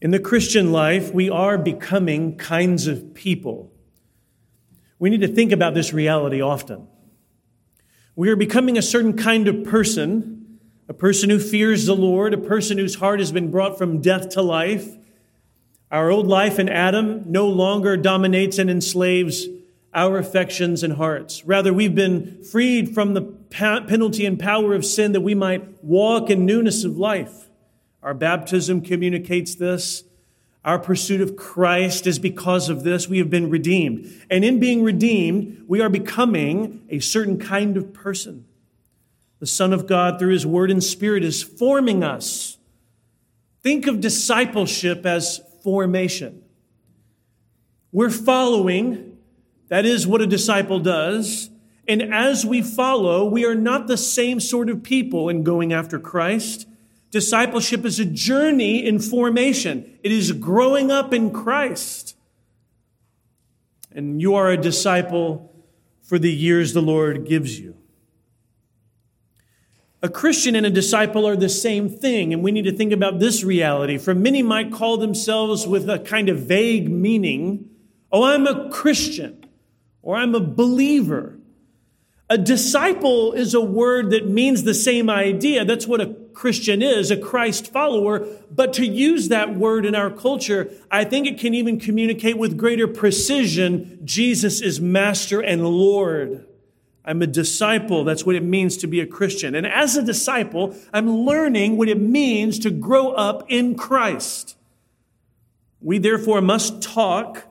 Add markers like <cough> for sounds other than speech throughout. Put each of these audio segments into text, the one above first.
In the Christian life, we are becoming kinds of people. We need to think about this reality often. We are becoming a certain kind of person, a person who fears the Lord, a person whose heart has been brought from death to life. Our old life in Adam no longer dominates and enslaves our affections and hearts. Rather, we've been freed from the penalty and power of sin that we might walk in newness of life. Our baptism communicates this. Our pursuit of Christ is because of this. We have been redeemed. And in being redeemed, we are becoming a certain kind of person. The Son of God, through His Word and Spirit, is forming us. Think of discipleship as formation. We're following, that is what a disciple does. And as we follow, we are not the same sort of people in going after Christ. Discipleship is a journey in formation, it is growing up in Christ. And you are a disciple for the years the Lord gives you. A Christian and a disciple are the same thing, and we need to think about this reality. For many might call themselves with a kind of vague meaning oh, I'm a Christian, or I'm a believer. A disciple is a word that means the same idea. That's what a Christian is, a Christ follower. But to use that word in our culture, I think it can even communicate with greater precision Jesus is master and Lord. I'm a disciple. That's what it means to be a Christian. And as a disciple, I'm learning what it means to grow up in Christ. We therefore must talk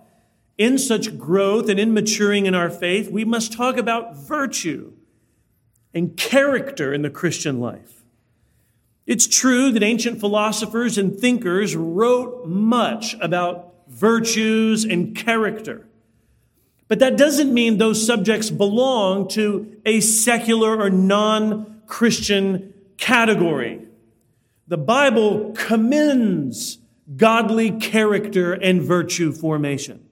in such growth and in maturing in our faith, we must talk about virtue and character in the Christian life. It's true that ancient philosophers and thinkers wrote much about virtues and character. But that doesn't mean those subjects belong to a secular or non Christian category. The Bible commends godly character and virtue formation.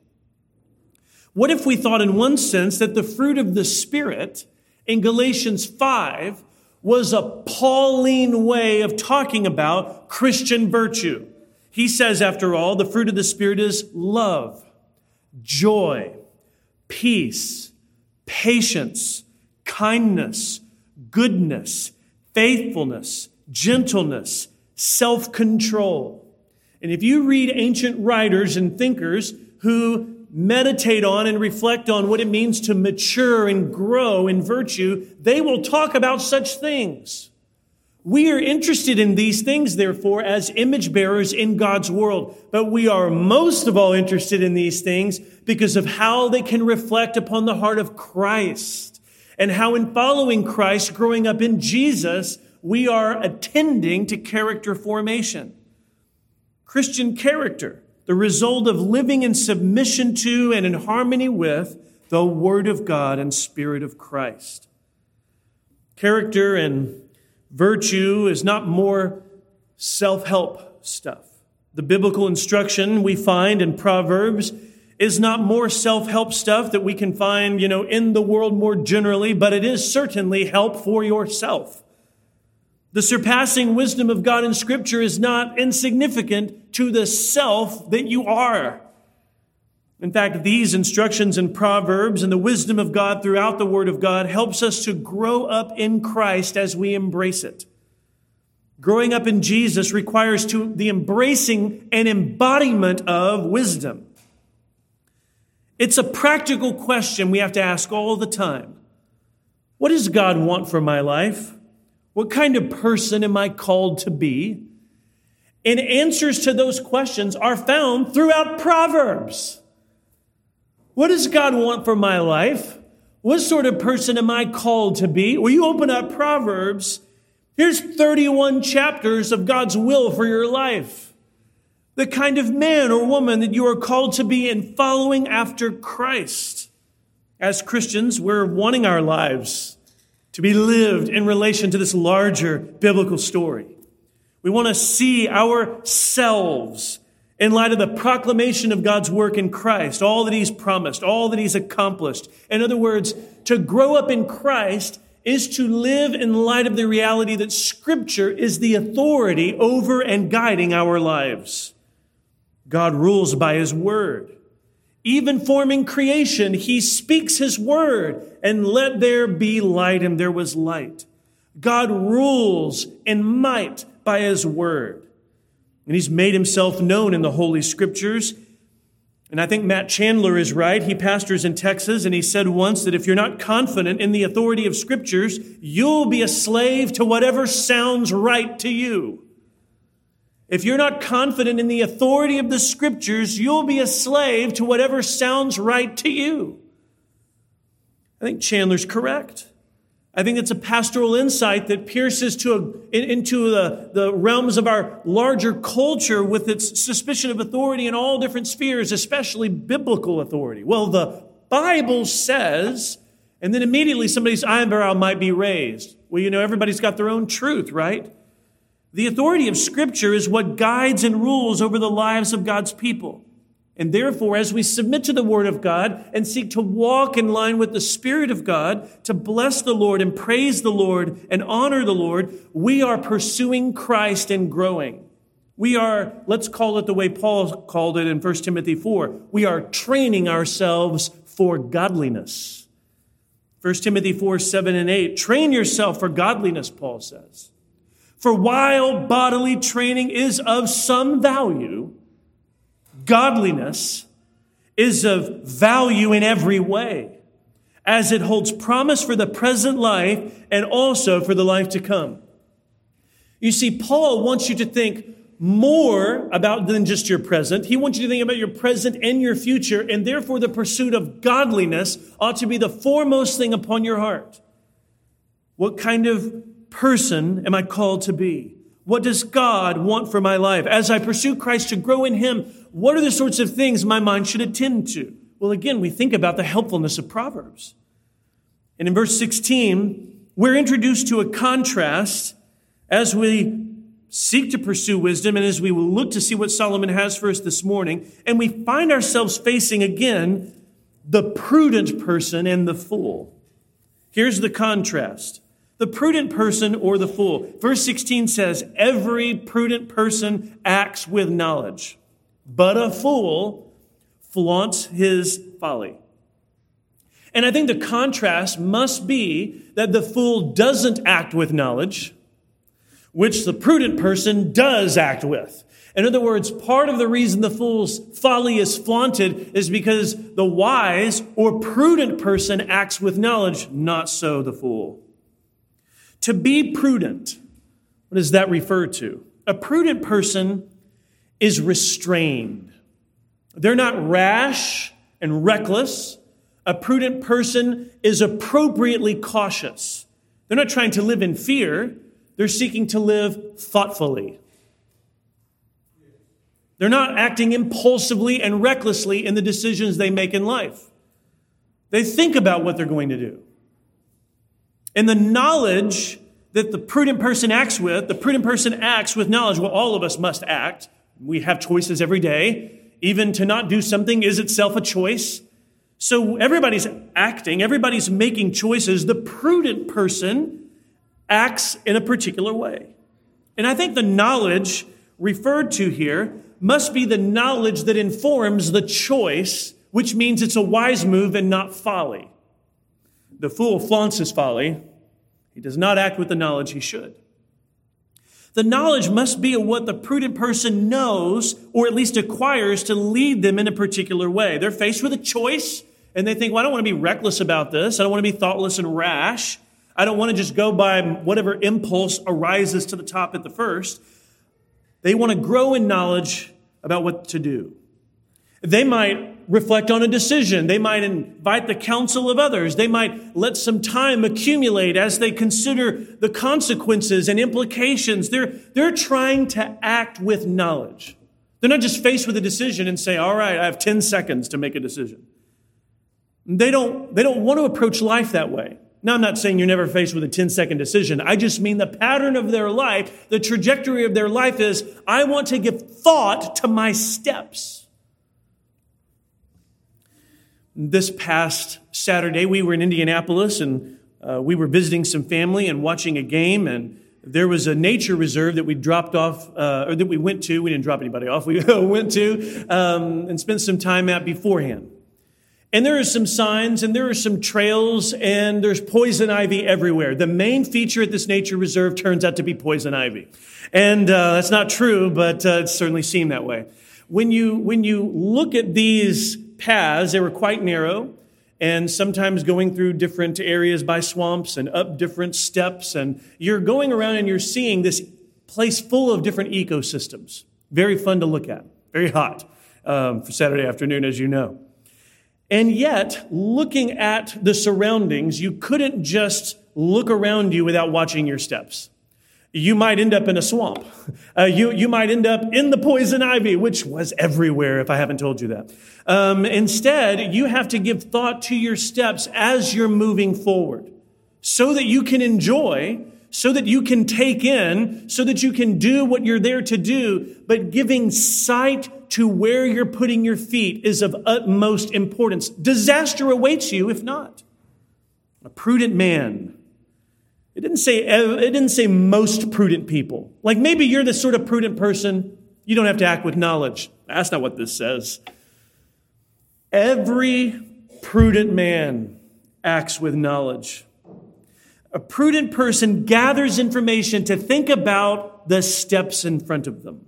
What if we thought, in one sense, that the fruit of the Spirit in Galatians 5 was a Pauline way of talking about Christian virtue? He says, after all, the fruit of the Spirit is love, joy, peace, patience, kindness, goodness, faithfulness, gentleness, self control. And if you read ancient writers and thinkers who meditate on and reflect on what it means to mature and grow in virtue, they will talk about such things. We are interested in these things, therefore, as image bearers in God's world. But we are most of all interested in these things because of how they can reflect upon the heart of Christ and how in following Christ, growing up in Jesus, we are attending to character formation. Christian character the result of living in submission to and in harmony with the Word of God and Spirit of Christ. Character and virtue is not more self help stuff. The biblical instruction we find in Proverbs is not more self help stuff that we can find, you know, in the world more generally, but it is certainly help for yourself. The surpassing wisdom of God in Scripture is not insignificant to the self that you are. In fact, these instructions in Proverbs and the wisdom of God throughout the Word of God helps us to grow up in Christ as we embrace it. Growing up in Jesus requires to the embracing and embodiment of wisdom. It's a practical question we have to ask all the time. What does God want for my life? What kind of person am I called to be? And answers to those questions are found throughout Proverbs. What does God want for my life? What sort of person am I called to be? Well, you open up Proverbs, here's 31 chapters of God's will for your life. The kind of man or woman that you are called to be in following after Christ. As Christians, we're wanting our lives to be lived in relation to this larger biblical story. We want to see ourselves in light of the proclamation of God's work in Christ, all that He's promised, all that He's accomplished. In other words, to grow up in Christ is to live in light of the reality that Scripture is the authority over and guiding our lives. God rules by his word. Even forming creation, he speaks his word and let there be light, and there was light. God rules in might by his word. And he's made himself known in the Holy Scriptures. And I think Matt Chandler is right. He pastors in Texas, and he said once that if you're not confident in the authority of Scriptures, you'll be a slave to whatever sounds right to you. If you're not confident in the authority of the scriptures, you'll be a slave to whatever sounds right to you. I think Chandler's correct. I think it's a pastoral insight that pierces to a, into the, the realms of our larger culture with its suspicion of authority in all different spheres, especially biblical authority. Well, the Bible says, and then immediately somebody's eyebrow might be raised. Well, you know, everybody's got their own truth, right? The authority of Scripture is what guides and rules over the lives of God's people. And therefore, as we submit to the Word of God and seek to walk in line with the Spirit of God, to bless the Lord and praise the Lord and honor the Lord, we are pursuing Christ and growing. We are, let's call it the way Paul called it in 1 Timothy 4, we are training ourselves for godliness. 1 Timothy 4, 7 and 8, train yourself for godliness, Paul says. For while bodily training is of some value, godliness is of value in every way, as it holds promise for the present life and also for the life to come. You see, Paul wants you to think more about than just your present. He wants you to think about your present and your future, and therefore the pursuit of godliness ought to be the foremost thing upon your heart. What kind of person am I called to be? What does God want for my life? As I pursue Christ to grow in Him, what are the sorts of things my mind should attend to? Well, again, we think about the helpfulness of Proverbs. And in verse 16, we're introduced to a contrast as we seek to pursue wisdom and as we will look to see what Solomon has for us this morning. And we find ourselves facing again the prudent person and the fool. Here's the contrast the prudent person or the fool. Verse 16 says, Every prudent person acts with knowledge, but a fool flaunts his folly. And I think the contrast must be that the fool doesn't act with knowledge, which the prudent person does act with. In other words, part of the reason the fool's folly is flaunted is because the wise or prudent person acts with knowledge, not so the fool. To be prudent, what does that refer to? A prudent person is restrained. They're not rash and reckless. A prudent person is appropriately cautious. They're not trying to live in fear, they're seeking to live thoughtfully. They're not acting impulsively and recklessly in the decisions they make in life. They think about what they're going to do. And the knowledge that the prudent person acts with, the prudent person acts with knowledge. Well, all of us must act. We have choices every day. Even to not do something is itself a choice. So everybody's acting, everybody's making choices. The prudent person acts in a particular way. And I think the knowledge referred to here must be the knowledge that informs the choice, which means it's a wise move and not folly. The fool flaunts his folly. He does not act with the knowledge he should. The knowledge must be of what the prudent person knows or at least acquires to lead them in a particular way. They're faced with a choice and they think, well, I don't want to be reckless about this. I don't want to be thoughtless and rash. I don't want to just go by whatever impulse arises to the top at the first. They want to grow in knowledge about what to do. They might reflect on a decision. They might invite the counsel of others. They might let some time accumulate as they consider the consequences and implications. They're, they're trying to act with knowledge. They're not just faced with a decision and say, all right, I have 10 seconds to make a decision. They don't, they don't want to approach life that way. Now, I'm not saying you're never faced with a 10 second decision. I just mean the pattern of their life, the trajectory of their life is, I want to give thought to my steps. This past Saturday, we were in Indianapolis and uh, we were visiting some family and watching a game. And there was a nature reserve that we dropped off, uh, or that we went to. We didn't drop anybody off. We <laughs> went to um, and spent some time at beforehand. And there are some signs and there are some trails and there's poison ivy everywhere. The main feature at this nature reserve turns out to be poison ivy. And uh, that's not true, but uh, it certainly seemed that way. When you, when you look at these paths, they were quite narrow and sometimes going through different areas by swamps and up different steps. And you're going around and you're seeing this place full of different ecosystems. Very fun to look at, very hot um, for Saturday afternoon, as you know. And yet, looking at the surroundings, you couldn't just look around you without watching your steps. You might end up in a swamp. Uh, you, you might end up in the poison ivy, which was everywhere if I haven't told you that. Um, instead, you have to give thought to your steps as you're moving forward so that you can enjoy, so that you can take in, so that you can do what you're there to do, but giving sight to where you're putting your feet is of utmost importance. Disaster awaits you if not. A prudent man. It didn't say, it didn't say most prudent people. Like maybe you're the sort of prudent person, you don't have to act with knowledge. That's not what this says. Every prudent man acts with knowledge. A prudent person gathers information to think about the steps in front of them.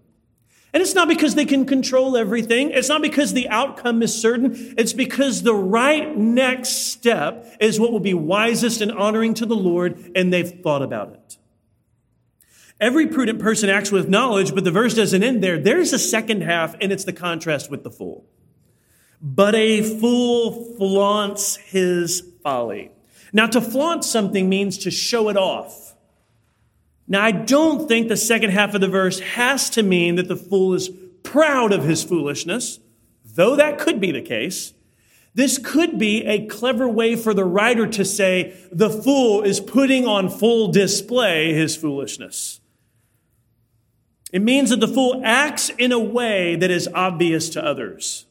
And it's not because they can control everything. It's not because the outcome is certain. It's because the right next step is what will be wisest and honoring to the Lord, and they've thought about it. Every prudent person acts with knowledge, but the verse doesn't end there. There's a second half, and it's the contrast with the fool. But a fool flaunts his folly. Now, to flaunt something means to show it off. Now, I don't think the second half of the verse has to mean that the fool is proud of his foolishness, though that could be the case. This could be a clever way for the writer to say the fool is putting on full display his foolishness. It means that the fool acts in a way that is obvious to others.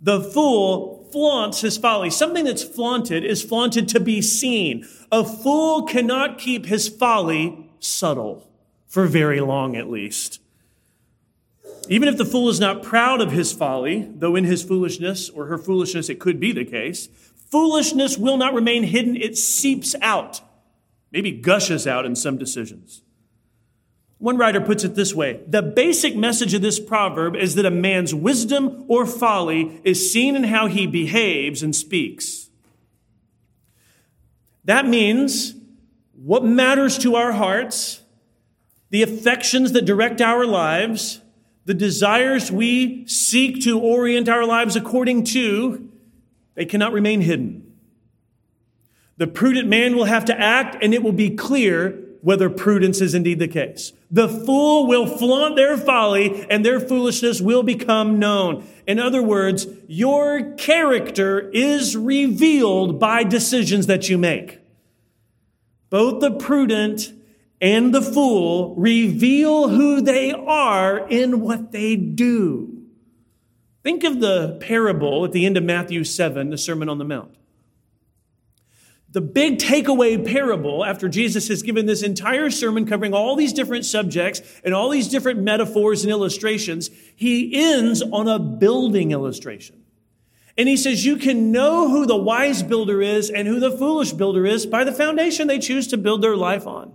The fool flaunts his folly. Something that's flaunted is flaunted to be seen. A fool cannot keep his folly subtle, for very long at least. Even if the fool is not proud of his folly, though in his foolishness or her foolishness it could be the case, foolishness will not remain hidden. It seeps out, maybe gushes out in some decisions. One writer puts it this way The basic message of this proverb is that a man's wisdom or folly is seen in how he behaves and speaks. That means what matters to our hearts, the affections that direct our lives, the desires we seek to orient our lives according to, they cannot remain hidden. The prudent man will have to act, and it will be clear whether prudence is indeed the case. The fool will flaunt their folly, and their foolishness will become known. In other words, your character is revealed by decisions that you make both the prudent and the fool reveal who they are in what they do. Think of the parable at the end of Matthew 7, the Sermon on the Mount. The big takeaway parable, after Jesus has given this entire sermon covering all these different subjects and all these different metaphors and illustrations, he ends on a building illustration. And he says, You can know who the wise builder is and who the foolish builder is by the foundation they choose to build their life on.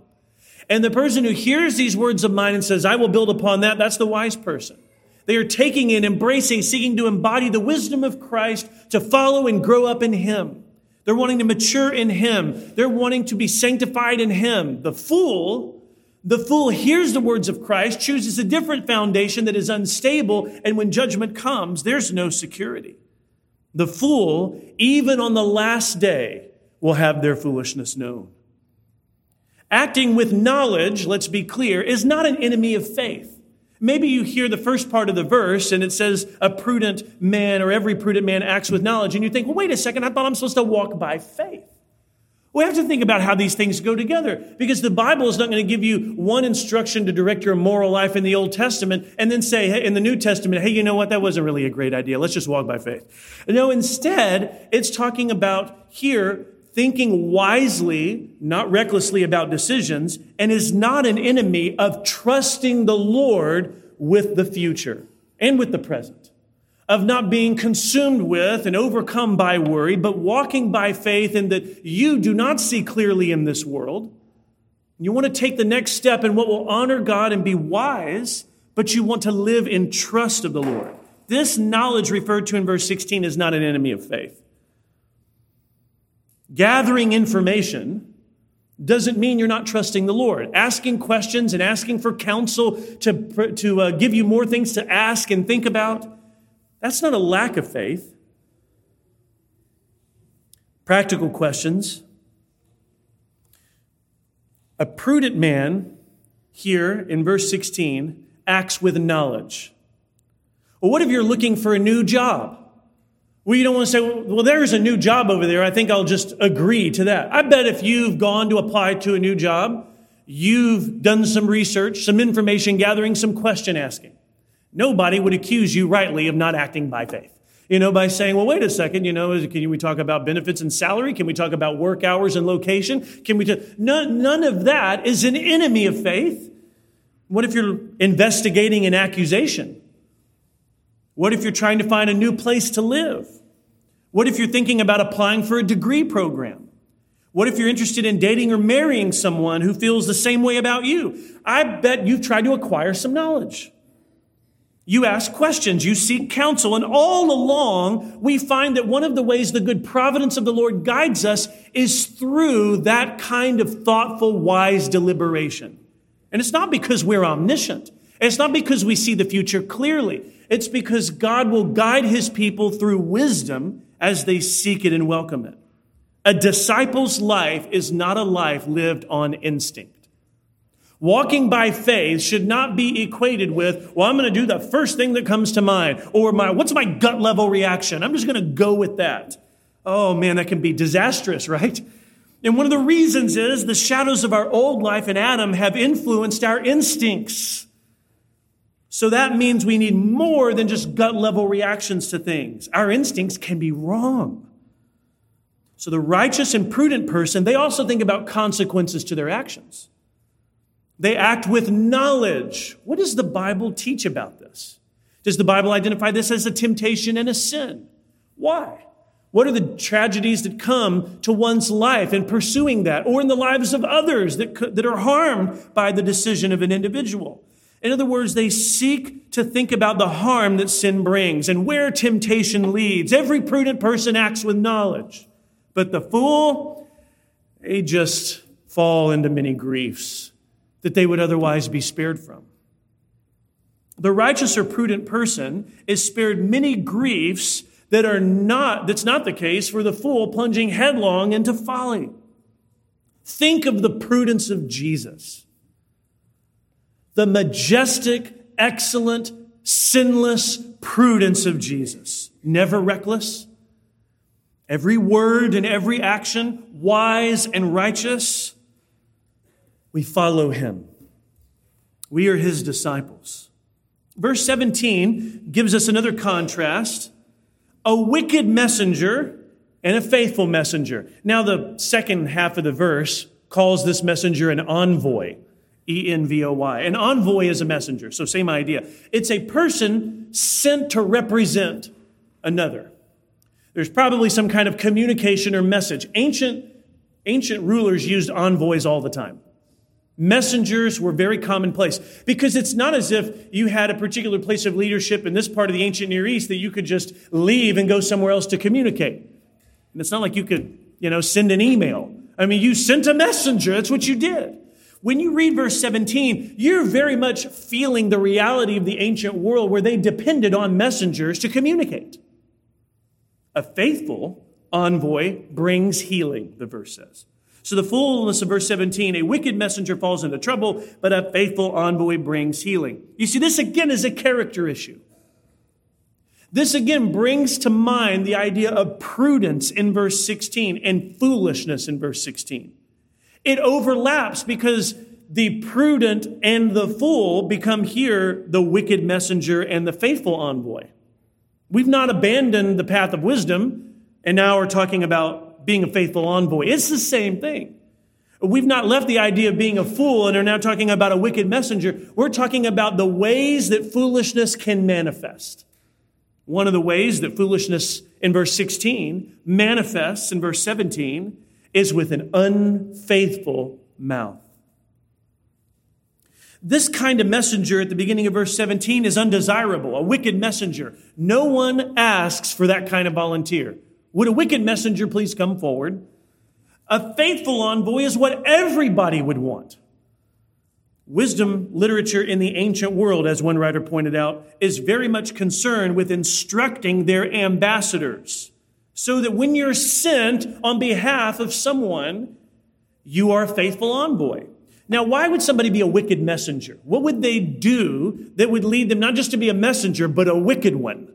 And the person who hears these words of mine and says, I will build upon that, that's the wise person. They are taking in, embracing, seeking to embody the wisdom of Christ, to follow and grow up in Him. They're wanting to mature in Him. They're wanting to be sanctified in Him. The fool, the fool hears the words of Christ, chooses a different foundation that is unstable, and when judgment comes, there's no security. The fool, even on the last day, will have their foolishness known. Acting with knowledge, let's be clear, is not an enemy of faith. Maybe you hear the first part of the verse and it says, a prudent man or every prudent man acts with knowledge. And you think, well, wait a second, I thought I'm supposed to walk by faith. We have to think about how these things go together because the Bible is not going to give you one instruction to direct your moral life in the Old Testament and then say hey, in the New Testament, hey, you know what? That wasn't really a great idea. Let's just walk by faith. No, instead, it's talking about here thinking wisely, not recklessly about decisions, and is not an enemy of trusting the Lord with the future and with the present, of not being consumed with and overcome by worry, but walking by faith in that you do not see clearly in this world. You want to take the next step in what will honor God and be wise, but you want to live in trust of the Lord. This knowledge referred to in verse 16 is not an enemy of faith. Gathering information doesn't mean you're not trusting the Lord. Asking questions and asking for counsel to, to uh, give you more things to ask and think about, that's not a lack of faith. Practical questions. A prudent man, here in verse 16, acts with knowledge. Well, what if you're looking for a new job? Well, you don't want to say, well, there's a new job over there. I think I'll just agree to that. I bet if you've gone to apply to a new job, you've done some research, some information gathering, some question asking. Nobody would accuse you rightly of not acting by faith. You know, by saying, well, wait a second, you know, can we talk about benefits and salary? Can we talk about work hours and location? Can we, t-? none, none of that is an enemy of faith. What if you're investigating an accusation? What if you're trying to find a new place to live? What if you're thinking about applying for a degree program? What if you're interested in dating or marrying someone who feels the same way about you? I bet you've tried to acquire some knowledge. You ask questions, you seek counsel, and all along we find that one of the ways the good providence of the Lord guides us is through that kind of thoughtful, wise deliberation. And it's not because we're omniscient. It's not because we see the future clearly. It's because God will guide his people through wisdom as they seek it and welcome it. A disciple's life is not a life lived on instinct. Walking by faith should not be equated with, well, I'm going to do the first thing that comes to mind, or my, what's my gut level reaction? I'm just going to go with that. Oh man, that can be disastrous, <laughs> right? And one of the reasons is the shadows of our old life in Adam have influenced our instincts. So that means we need more than just gut level reactions to things. Our instincts can be wrong. So the righteous and prudent person, they also think about consequences to their actions. They act with knowledge. What does the Bible teach about this? Does the Bible identify this as a temptation and a sin? Why? What are the tragedies that come to one's life in pursuing that, or in the lives of others that, that are harmed by the decision of an individual? In other words, they seek to think about the harm that sin brings and where temptation leads. Every prudent person acts with knowledge. But the fool, they just fall into many griefs that they would otherwise be spared from. The righteous or prudent person is spared many griefs that are not, that's not the case for the fool plunging headlong into folly. Think of the prudence of Jesus the majestic, excellent, sinless prudence of Jesus. Never reckless. Every word and every action wise and righteous. We follow him. We are his disciples. Verse 17 gives us another contrast a wicked messenger and a faithful messenger. Now, the second half of the verse calls this messenger an envoy. E N V O Y. An envoy is a messenger, so same idea. It's a person sent to represent another. There's probably some kind of communication or message. Ancient, ancient rulers used envoys all the time. Messengers were very commonplace because it's not as if you had a particular place of leadership in this part of the ancient Near East that you could just leave and go somewhere else to communicate. And it's not like you could, you know, send an email. I mean, you sent a messenger. That's what you did. When you read verse 17, you're very much feeling the reality of the ancient world where they depended on messengers to communicate. A faithful envoy brings healing, the verse says. So the fullness of verse 17, a wicked messenger falls into trouble, but a faithful envoy brings healing. You see, this again is a character issue. This again brings to mind the idea of prudence in verse 16 and foolishness in verse 16. It overlaps because the prudent and the fool become here the wicked messenger and the faithful envoy. We've not abandoned the path of wisdom, and now we're talking about being a faithful envoy. It's the same thing. We've not left the idea of being a fool and are now talking about a wicked messenger. We're talking about the ways that foolishness can manifest. One of the ways that foolishness in verse 16 manifests in verse 17 is with an unfaithful mouth. This kind of messenger at the beginning of verse 17 is undesirable, a wicked messenger. No one asks for that kind of volunteer. Would a wicked messenger please come forward? A faithful envoy is what everybody would want. Wisdom literature in the ancient world, as one writer pointed out, is very much concerned with instructing their ambassadors so that when you're sent on behalf of someone, you are a faithful envoy. Now, why would somebody be a wicked messenger? What would they do that would lead them not just to be a messenger, but a wicked one?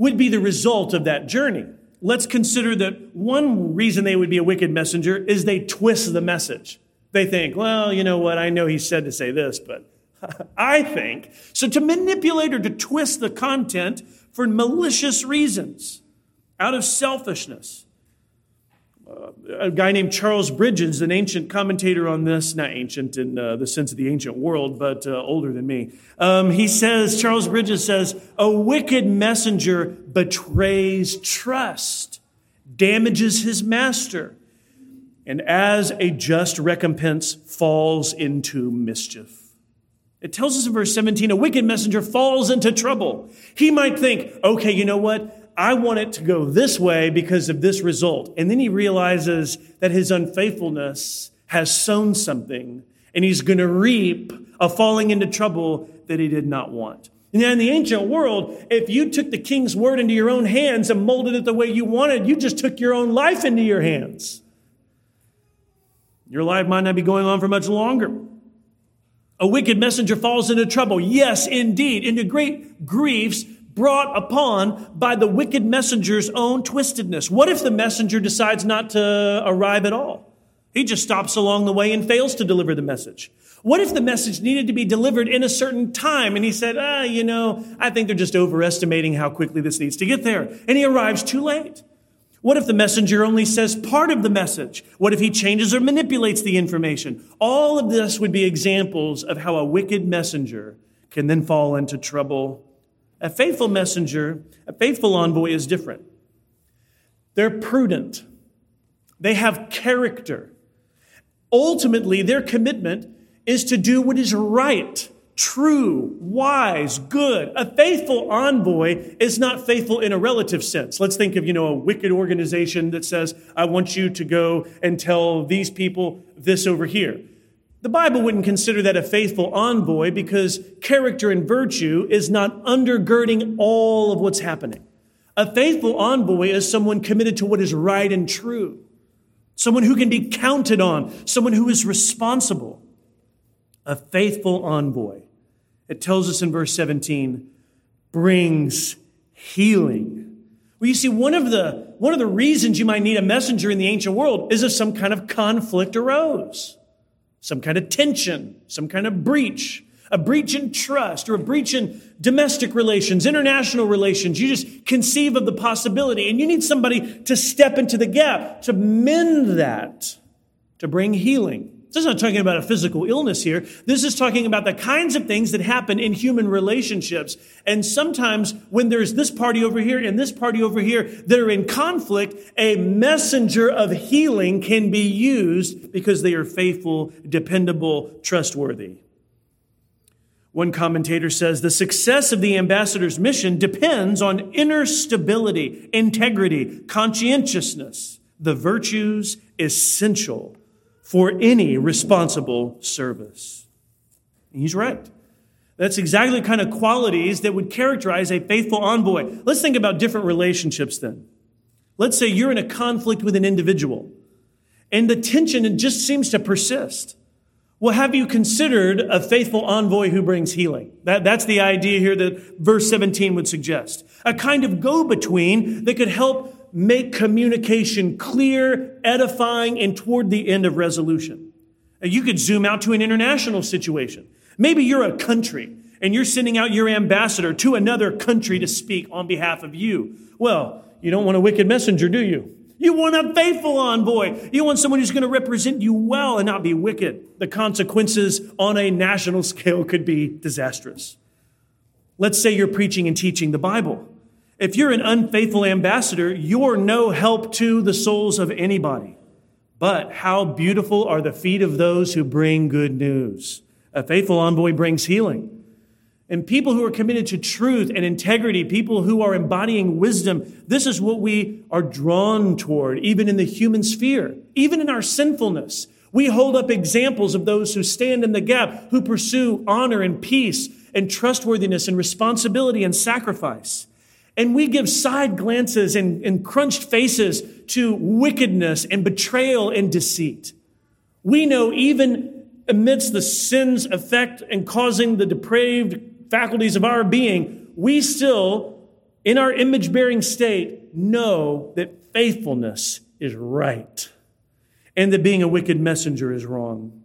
Would be the result of that journey. Let's consider that one reason they would be a wicked messenger is they twist the message. They think, well, you know what? I know he said to say this, but <laughs> I think. So to manipulate or to twist the content for malicious reasons, out of selfishness a guy named Charles Bridges, an ancient commentator on this, not ancient in uh, the sense of the ancient world, but uh, older than me. Um, he says, Charles Bridges says, a wicked messenger betrays trust, damages his master, and as a just recompense falls into mischief. It tells us in verse 17, a wicked messenger falls into trouble. He might think, okay, you know what? I want it to go this way because of this result. And then he realizes that his unfaithfulness has sown something and he's going to reap a falling into trouble that he did not want. Now, in the ancient world, if you took the king's word into your own hands and molded it the way you wanted, you just took your own life into your hands. Your life might not be going on for much longer. A wicked messenger falls into trouble. Yes, indeed, into great griefs brought upon by the wicked messenger's own twistedness. What if the messenger decides not to arrive at all? He just stops along the way and fails to deliver the message. What if the message needed to be delivered in a certain time and he said, ah, you know, I think they're just overestimating how quickly this needs to get there. And he arrives too late. What if the messenger only says part of the message? What if he changes or manipulates the information? All of this would be examples of how a wicked messenger can then fall into trouble a faithful messenger, a faithful envoy is different. They're prudent. They have character. Ultimately, their commitment is to do what is right, true, wise, good. A faithful envoy is not faithful in a relative sense. Let's think of, you know, a wicked organization that says, I want you to go and tell these people this over here. The Bible wouldn't consider that a faithful envoy because character and virtue is not undergirding all of what's happening. A faithful envoy is someone committed to what is right and true, someone who can be counted on, someone who is responsible. A faithful envoy, it tells us in verse 17, brings healing. Well, you see, one of the, one of the reasons you might need a messenger in the ancient world is if some kind of conflict arose some kind of tension, some kind of breach, a breach in trust or a breach in domestic relations, international relations. You just conceive of the possibility and you need somebody to step into the gap, to mend that, to bring healing. This is not talking about a physical illness here. This is talking about the kinds of things that happen in human relationships. And sometimes when there's this party over here and this party over here that are in conflict, a messenger of healing can be used because they are faithful, dependable, trustworthy. One commentator says the success of the ambassador's mission depends on inner stability, integrity, conscientiousness, the virtues essential for any responsible service. And he's right. That's exactly the kind of qualities that would characterize a faithful envoy. Let's think about different relationships then. Let's say you're in a conflict with an individual and the tension just seems to persist. Well, have you considered a faithful envoy who brings healing? That, that's the idea here that verse 17 would suggest. A kind of go between that could help make communication clear, edifying, and toward the end of resolution. You could zoom out to an international situation. Maybe you're a country and you're sending out your ambassador to another country to speak on behalf of you. Well, you don't want a wicked messenger, do you? You want a faithful envoy. You want someone who's going to represent you well and not be wicked. The consequences on a national <laughs> scale could be disastrous. Let's say you're preaching and teaching the Bible. If you're an unfaithful ambassador, you're no help to the souls of anybody. But how beautiful are the feet of those who bring good news. A faithful envoy brings healing. And people who are committed to truth and integrity, people who are embodying wisdom, this is what we are drawn toward, even in the human sphere, even in our sinfulness. We hold up examples of those who stand in the gap, who pursue honor and peace and trustworthiness and responsibility and sacrifice. And we give side glances and, and crunched faces to wickedness and betrayal and deceit. We know even amidst the sin's effect and causing the depraved faculties of our being, we still, in our image bearing state, know that faithfulness is right and that being a wicked messenger is wrong.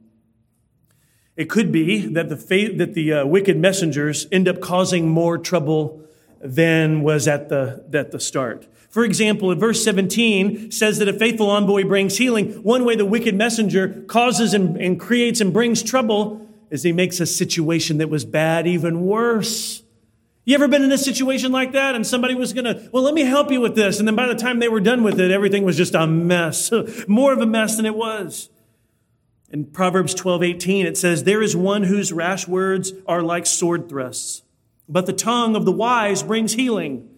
It could be that the, faith, that the uh, wicked messengers end up causing more trouble than was at the, at the start. For example, in verse 17 says that a faithful envoy brings healing. One way the wicked messenger causes and, and creates and brings trouble is he makes a situation that was bad even worse. You ever been in a situation like that and somebody was going to, well, let me help you with this. And then by the time they were done with it, everything was just a mess, <laughs> more of a mess than it was. In Proverbs 12, 18, it says, There is one whose rash words are like sword thrusts, but the tongue of the wise brings healing.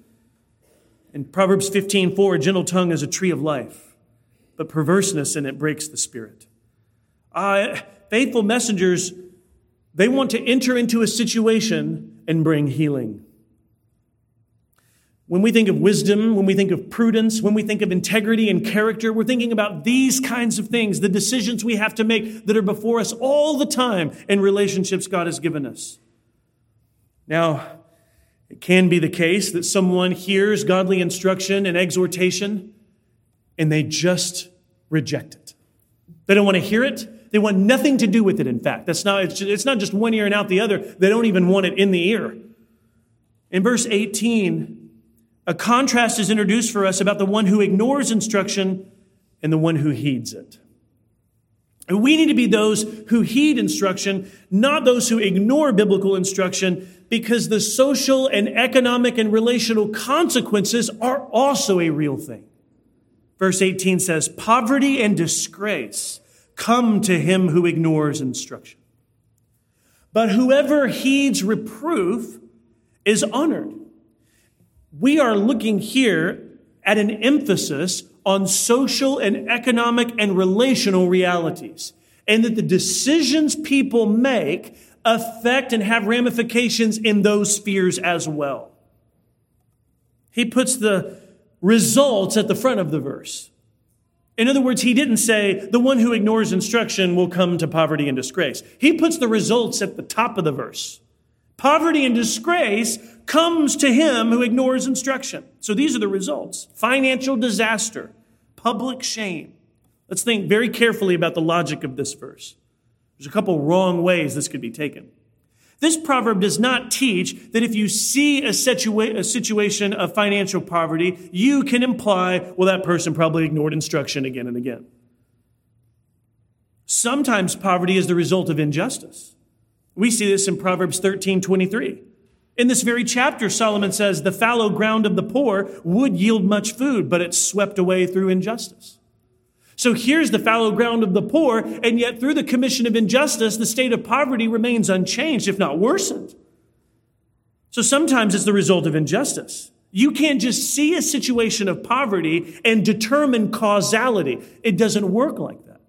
In Proverbs 15, 4, a gentle tongue is a tree of life, but perverseness in it breaks the spirit. Uh, faithful messengers they want to enter into a situation and bring healing. When we think of wisdom, when we think of prudence, when we think of integrity and character, we're thinking about these kinds of things, the decisions we have to make that are before us all the time in relationships God has given us. Now, it can be the case that someone hears godly instruction and exhortation and they just reject it. They don't want to hear it. They want nothing to do with it, in fact. That's not, it's, it's not just one ear and out the other. They don't even want it in the ear. In verse 18, a contrast is introduced for us about the one who ignores instruction and the one who heeds it. And we need to be those who heed instruction, not those who ignore biblical instruction, because the social and economic and relational consequences are also a real thing. Verse 18 says, poverty and disgrace come to him who ignores instruction. But whoever heeds reproof is honored. We are looking here at an emphasis on social and economic and relational realities, and that the decisions people make affect and have ramifications in those spheres as well. He puts the results at the front of the verse. In other words, he didn't say the one who ignores instruction will come to poverty and disgrace. He puts the results at the top of the verse. Poverty and disgrace comes to him who ignores instruction. So these are the results financial disaster, public shame. Let's think very carefully about the logic of this verse. There's a couple wrong ways this could be taken. This proverb does not teach that if you see a, situa- a, situation of financial poverty, you can imply, well, that person probably ignored instruction again and again. Sometimes poverty is the result of injustice. We see this in Proverbs 13 23. In this very chapter, Solomon says, The fallow ground of the poor would yield much food, but it's swept away through injustice. So here's the fallow ground of the poor, and yet through the commission of injustice, the state of poverty remains unchanged, if not worsened. So sometimes it's the result of injustice. You can't just see a situation of poverty and determine causality. It doesn't work like that.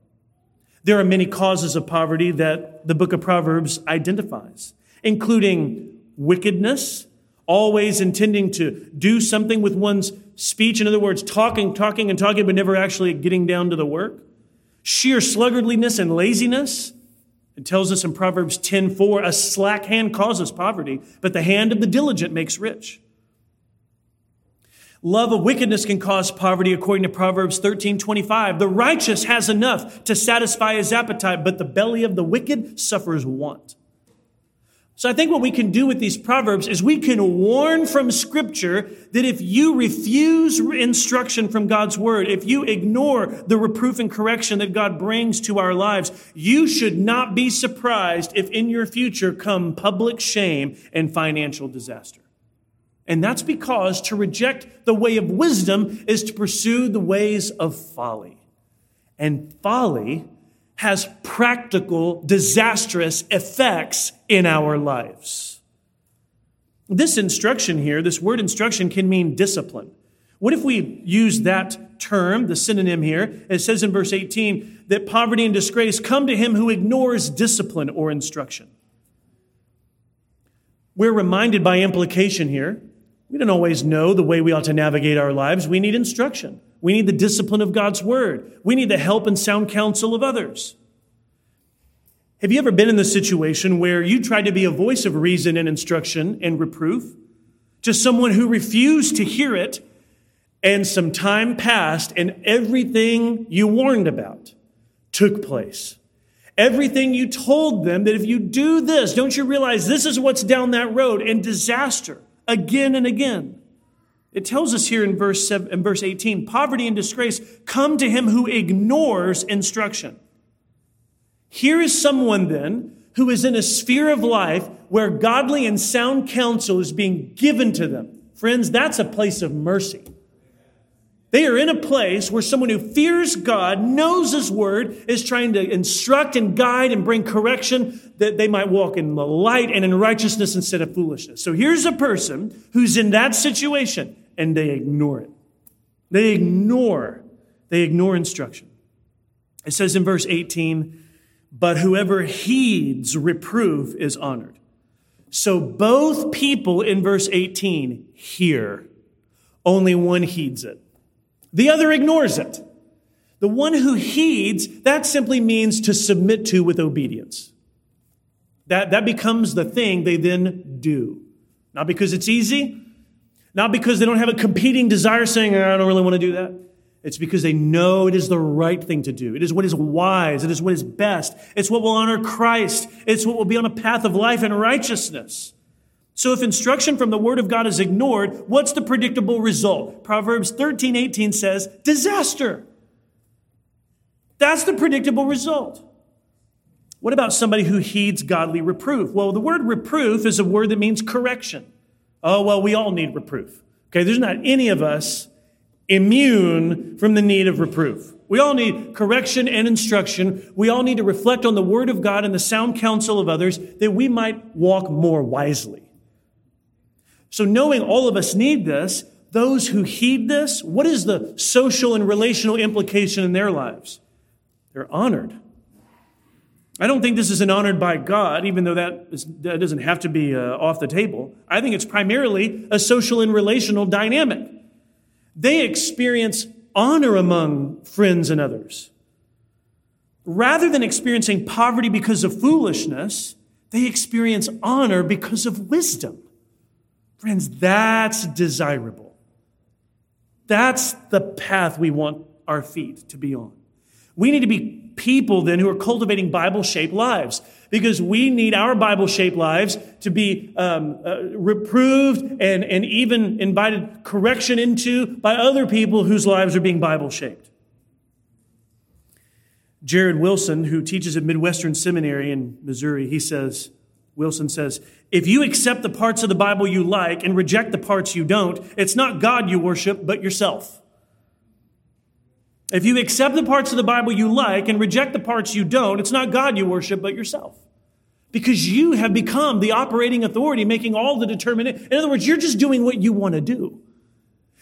There are many causes of poverty that the book of Proverbs identifies, including wickedness, always intending to do something with one's speech. In other words, talking, talking, and talking, but never actually getting down to the work. Sheer sluggardliness and laziness. It tells us in Proverbs 10:4, a slack hand causes poverty, but the hand of the diligent makes rich. Love of wickedness can cause poverty, according to Proverbs 13:25. The righteous has enough to satisfy his appetite, but the belly of the wicked suffers want. So I think what we can do with these proverbs is we can warn from scripture that if you refuse instruction from God's word, if you ignore the reproof and correction that God brings to our lives, you should not be surprised if in your future come public shame and financial disaster. And that's because to reject the way of wisdom is to pursue the ways of folly. And folly has practical, disastrous effects in our lives. This instruction here, this word instruction, can mean discipline. What if we use that term, the synonym here? It says in verse 18 that poverty and disgrace come to him who ignores discipline or instruction. We're reminded by implication here. We don't always know the way we ought to navigate our lives. We need instruction. We need the discipline of God's word. We need the help and sound counsel of others. Have you ever been in the situation where you tried to be a voice of reason and instruction and reproof to someone who refused to hear it and some time passed and everything you warned about took place? Everything you told them that if you do this, don't you realize this is what's down that road and disaster again and again? It tells us here in verse, seven, in verse 18 poverty and disgrace come to him who ignores instruction. Here is someone then who is in a sphere of life where godly and sound counsel is being given to them. Friends, that's a place of mercy. They are in a place where someone who fears God, knows His Word, is trying to instruct and guide and bring correction that they might walk in the light and in righteousness instead of foolishness. So here's a person who's in that situation and they ignore it. They ignore, they ignore instruction. It says in verse 18, but whoever heeds reproof is honored. So both people in verse 18 hear, only one heeds it. The other ignores it. The one who heeds, that simply means to submit to with obedience. That, that becomes the thing they then do. Not because it's easy, not because they don't have a competing desire saying, I don't really want to do that. It's because they know it is the right thing to do. It is what is wise. It is what is best. It's what will honor Christ. It's what will be on a path of life and righteousness. So if instruction from the word of God is ignored, what's the predictable result? Proverbs 13, 18 says, disaster. That's the predictable result. What about somebody who heeds godly reproof? Well, the word reproof is a word that means correction. Oh, well, we all need reproof. Okay, there's not any of us immune from the need of reproof. We all need correction and instruction. We all need to reflect on the word of God and the sound counsel of others that we might walk more wisely. So, knowing all of us need this, those who heed this, what is the social and relational implication in their lives? They're honored. I don't think this is an honored by God, even though that, is, that doesn't have to be uh, off the table. I think it's primarily a social and relational dynamic. They experience honor among friends and others. Rather than experiencing poverty because of foolishness, they experience honor because of wisdom. Friends, that's desirable. That's the path we want our feet to be on. We need to be people then who are cultivating Bible shaped lives because we need our Bible shaped lives to be um, uh, reproved and, and even invited correction into by other people whose lives are being Bible shaped. Jared Wilson, who teaches at Midwestern Seminary in Missouri, he says, Wilson says, if you accept the parts of the Bible you like and reject the parts you don't, it's not God you worship, but yourself. If you accept the parts of the Bible you like and reject the parts you don't, it's not God you worship, but yourself. Because you have become the operating authority, making all the determination. In other words, you're just doing what you want to do.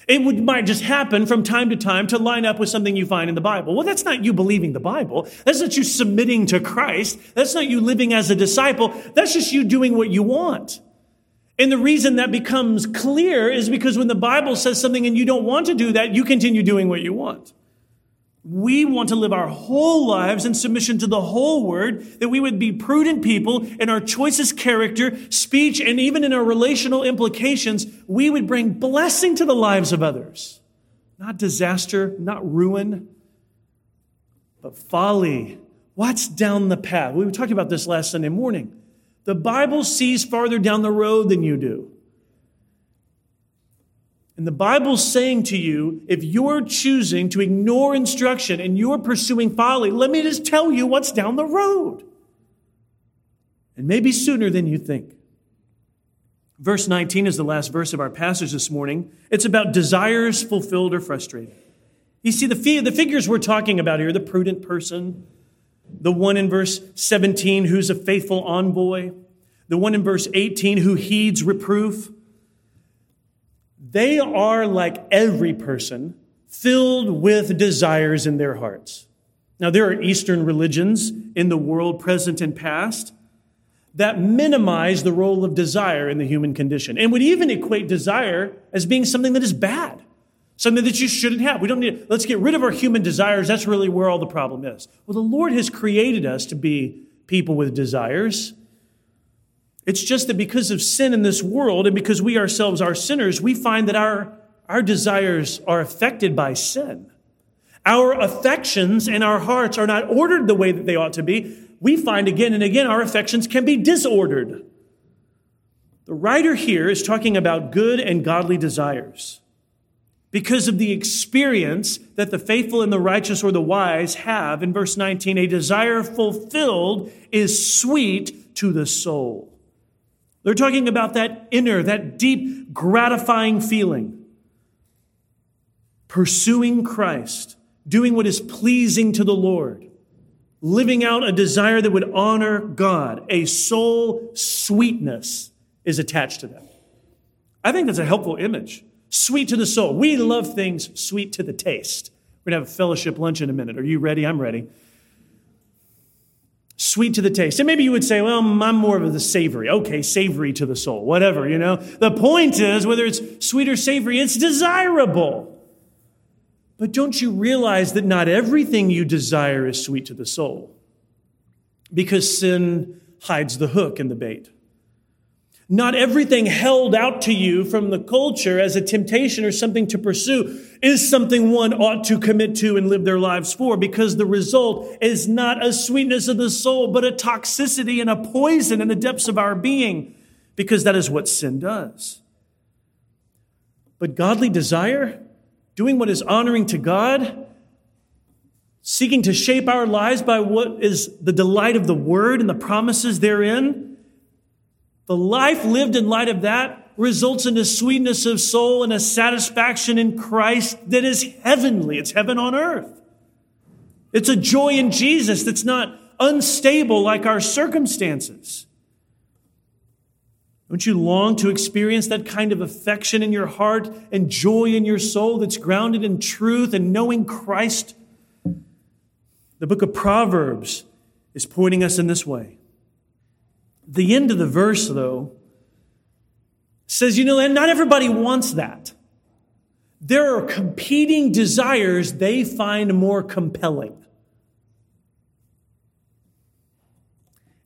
It would, might just happen from time to time to line up with something you find in the Bible. Well, that's not you believing the Bible. That's not you submitting to Christ. That's not you living as a disciple. That's just you doing what you want. And the reason that becomes clear is because when the Bible says something and you don't want to do that, you continue doing what you want. We want to live our whole lives in submission to the whole word, that we would be prudent people in our choices, character, speech, and even in our relational implications. We would bring blessing to the lives of others. Not disaster, not ruin, but folly. What's down the path? We talked about this last Sunday morning. The Bible sees farther down the road than you do. And the Bible's saying to you, if you're choosing to ignore instruction and you're pursuing folly, let me just tell you what's down the road. And maybe sooner than you think. Verse 19 is the last verse of our passage this morning. It's about desires fulfilled or frustrated. You see, the, the figures we're talking about here the prudent person, the one in verse 17 who's a faithful envoy, the one in verse 18 who heeds reproof, they are like every person filled with desires in their hearts. Now, there are Eastern religions in the world, present and past, that minimize the role of desire in the human condition and would even equate desire as being something that is bad, something that you shouldn't have. We don't need, let's get rid of our human desires. That's really where all the problem is. Well, the Lord has created us to be people with desires. It's just that because of sin in this world and because we ourselves are sinners, we find that our, our desires are affected by sin. Our affections and our hearts are not ordered the way that they ought to be. We find again and again our affections can be disordered. The writer here is talking about good and godly desires because of the experience that the faithful and the righteous or the wise have. In verse 19, a desire fulfilled is sweet to the soul. They're talking about that inner, that deep, gratifying feeling. Pursuing Christ, doing what is pleasing to the Lord, living out a desire that would honor God, a soul sweetness is attached to that. I think that's a helpful image. Sweet to the soul. We love things sweet to the taste. We're going to have a fellowship lunch in a minute. Are you ready? I'm ready sweet to the taste. And maybe you would say, well, I'm more of the savory. Okay, savory to the soul, whatever, you know. The point is, whether it's sweet or savory, it's desirable. But don't you realize that not everything you desire is sweet to the soul? Because sin hides the hook in the bait. Not everything held out to you from the culture as a temptation or something to pursue is something one ought to commit to and live their lives for because the result is not a sweetness of the soul, but a toxicity and a poison in the depths of our being because that is what sin does. But godly desire, doing what is honoring to God, seeking to shape our lives by what is the delight of the word and the promises therein, the life lived in light of that results in a sweetness of soul and a satisfaction in Christ that is heavenly. It's heaven on earth. It's a joy in Jesus that's not unstable like our circumstances. Don't you long to experience that kind of affection in your heart and joy in your soul that's grounded in truth and knowing Christ? The book of Proverbs is pointing us in this way. The end of the verse, though, says, you know, and not everybody wants that. There are competing desires they find more compelling.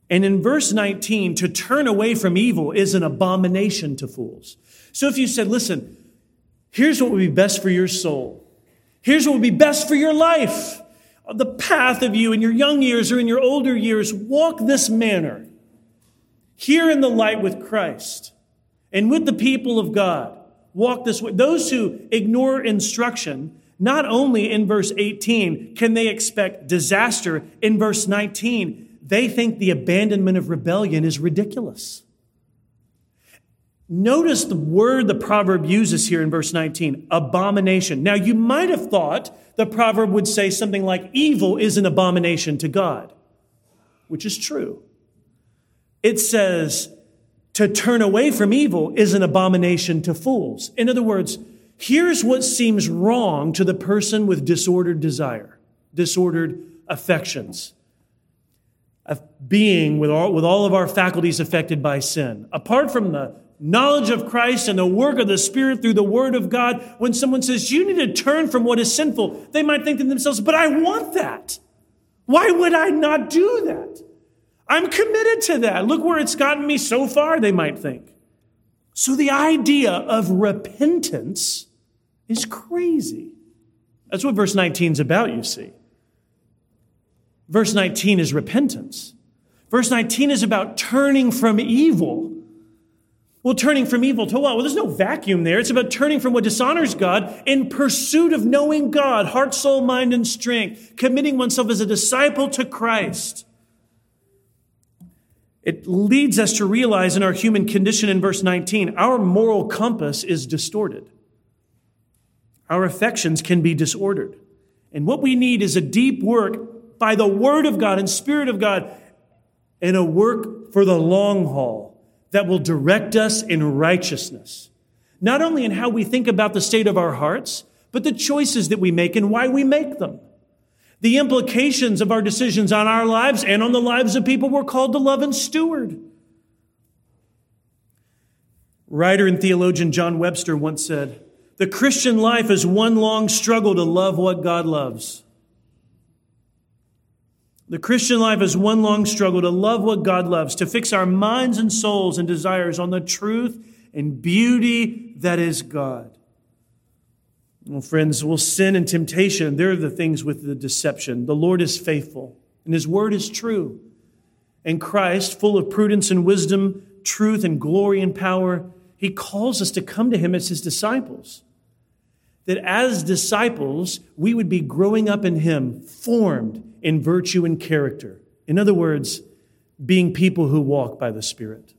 And in verse 19, to turn away from evil is an abomination to fools. So if you said, listen, here's what would be best for your soul, here's what would be best for your life, the path of you in your young years or in your older years, walk this manner here in the light with Christ and with the people of God. Walk this way. Those who ignore instruction, not only in verse 18 can they expect disaster, in verse 19, they think the abandonment of rebellion is ridiculous. Notice the word the proverb uses here in verse 19 abomination. Now, you might have thought the proverb would say something like, evil is an abomination to God, which is true it says to turn away from evil is an abomination to fools. In other words, here's what seems wrong to the person with disordered desire, disordered affections, a being with all, with all of our faculties affected by sin. Apart from the knowledge of Christ and the work of the Spirit through the Word of God, when someone says, You need to turn from what is sinful, they might think to themselves, But I want that. Why would I not do that? I'm committed to that. Look where it's gotten me so far, they might think. So the idea of repentance is crazy. That's what verse 19 is about, you see. Verse 19 is repentance. Verse 19 is about turning from evil. Well, turning from evil to what? Well, there's no vacuum there. It's about turning from what dishonors God in pursuit of knowing God, heart, soul, mind, and strength, committing oneself as a disciple to Christ. It leads us to realize in our human condition in verse 19, our moral compass is distorted. Our affections can be disordered. And what we need is a deep work by the Word of God and Spirit of God and a work for the long haul that will direct us in righteousness. Not only in how we think about the state of our hearts, but the choices that we make and why we make them. The implications of our decisions on our lives and on the lives of people we're called to love and steward. Writer and theologian John Webster once said, The Christian life is one long struggle to love what God loves. The Christian life is one long struggle to love what God loves, to fix our minds and souls and desires on the truth and beauty that is God. Well, friends, well, sin and temptation, they're the things with the deception. The Lord is faithful, and His word is true. And Christ, full of prudence and wisdom, truth and glory and power, He calls us to come to Him as His disciples. That as disciples, we would be growing up in Him, formed in virtue and character. In other words, being people who walk by the Spirit.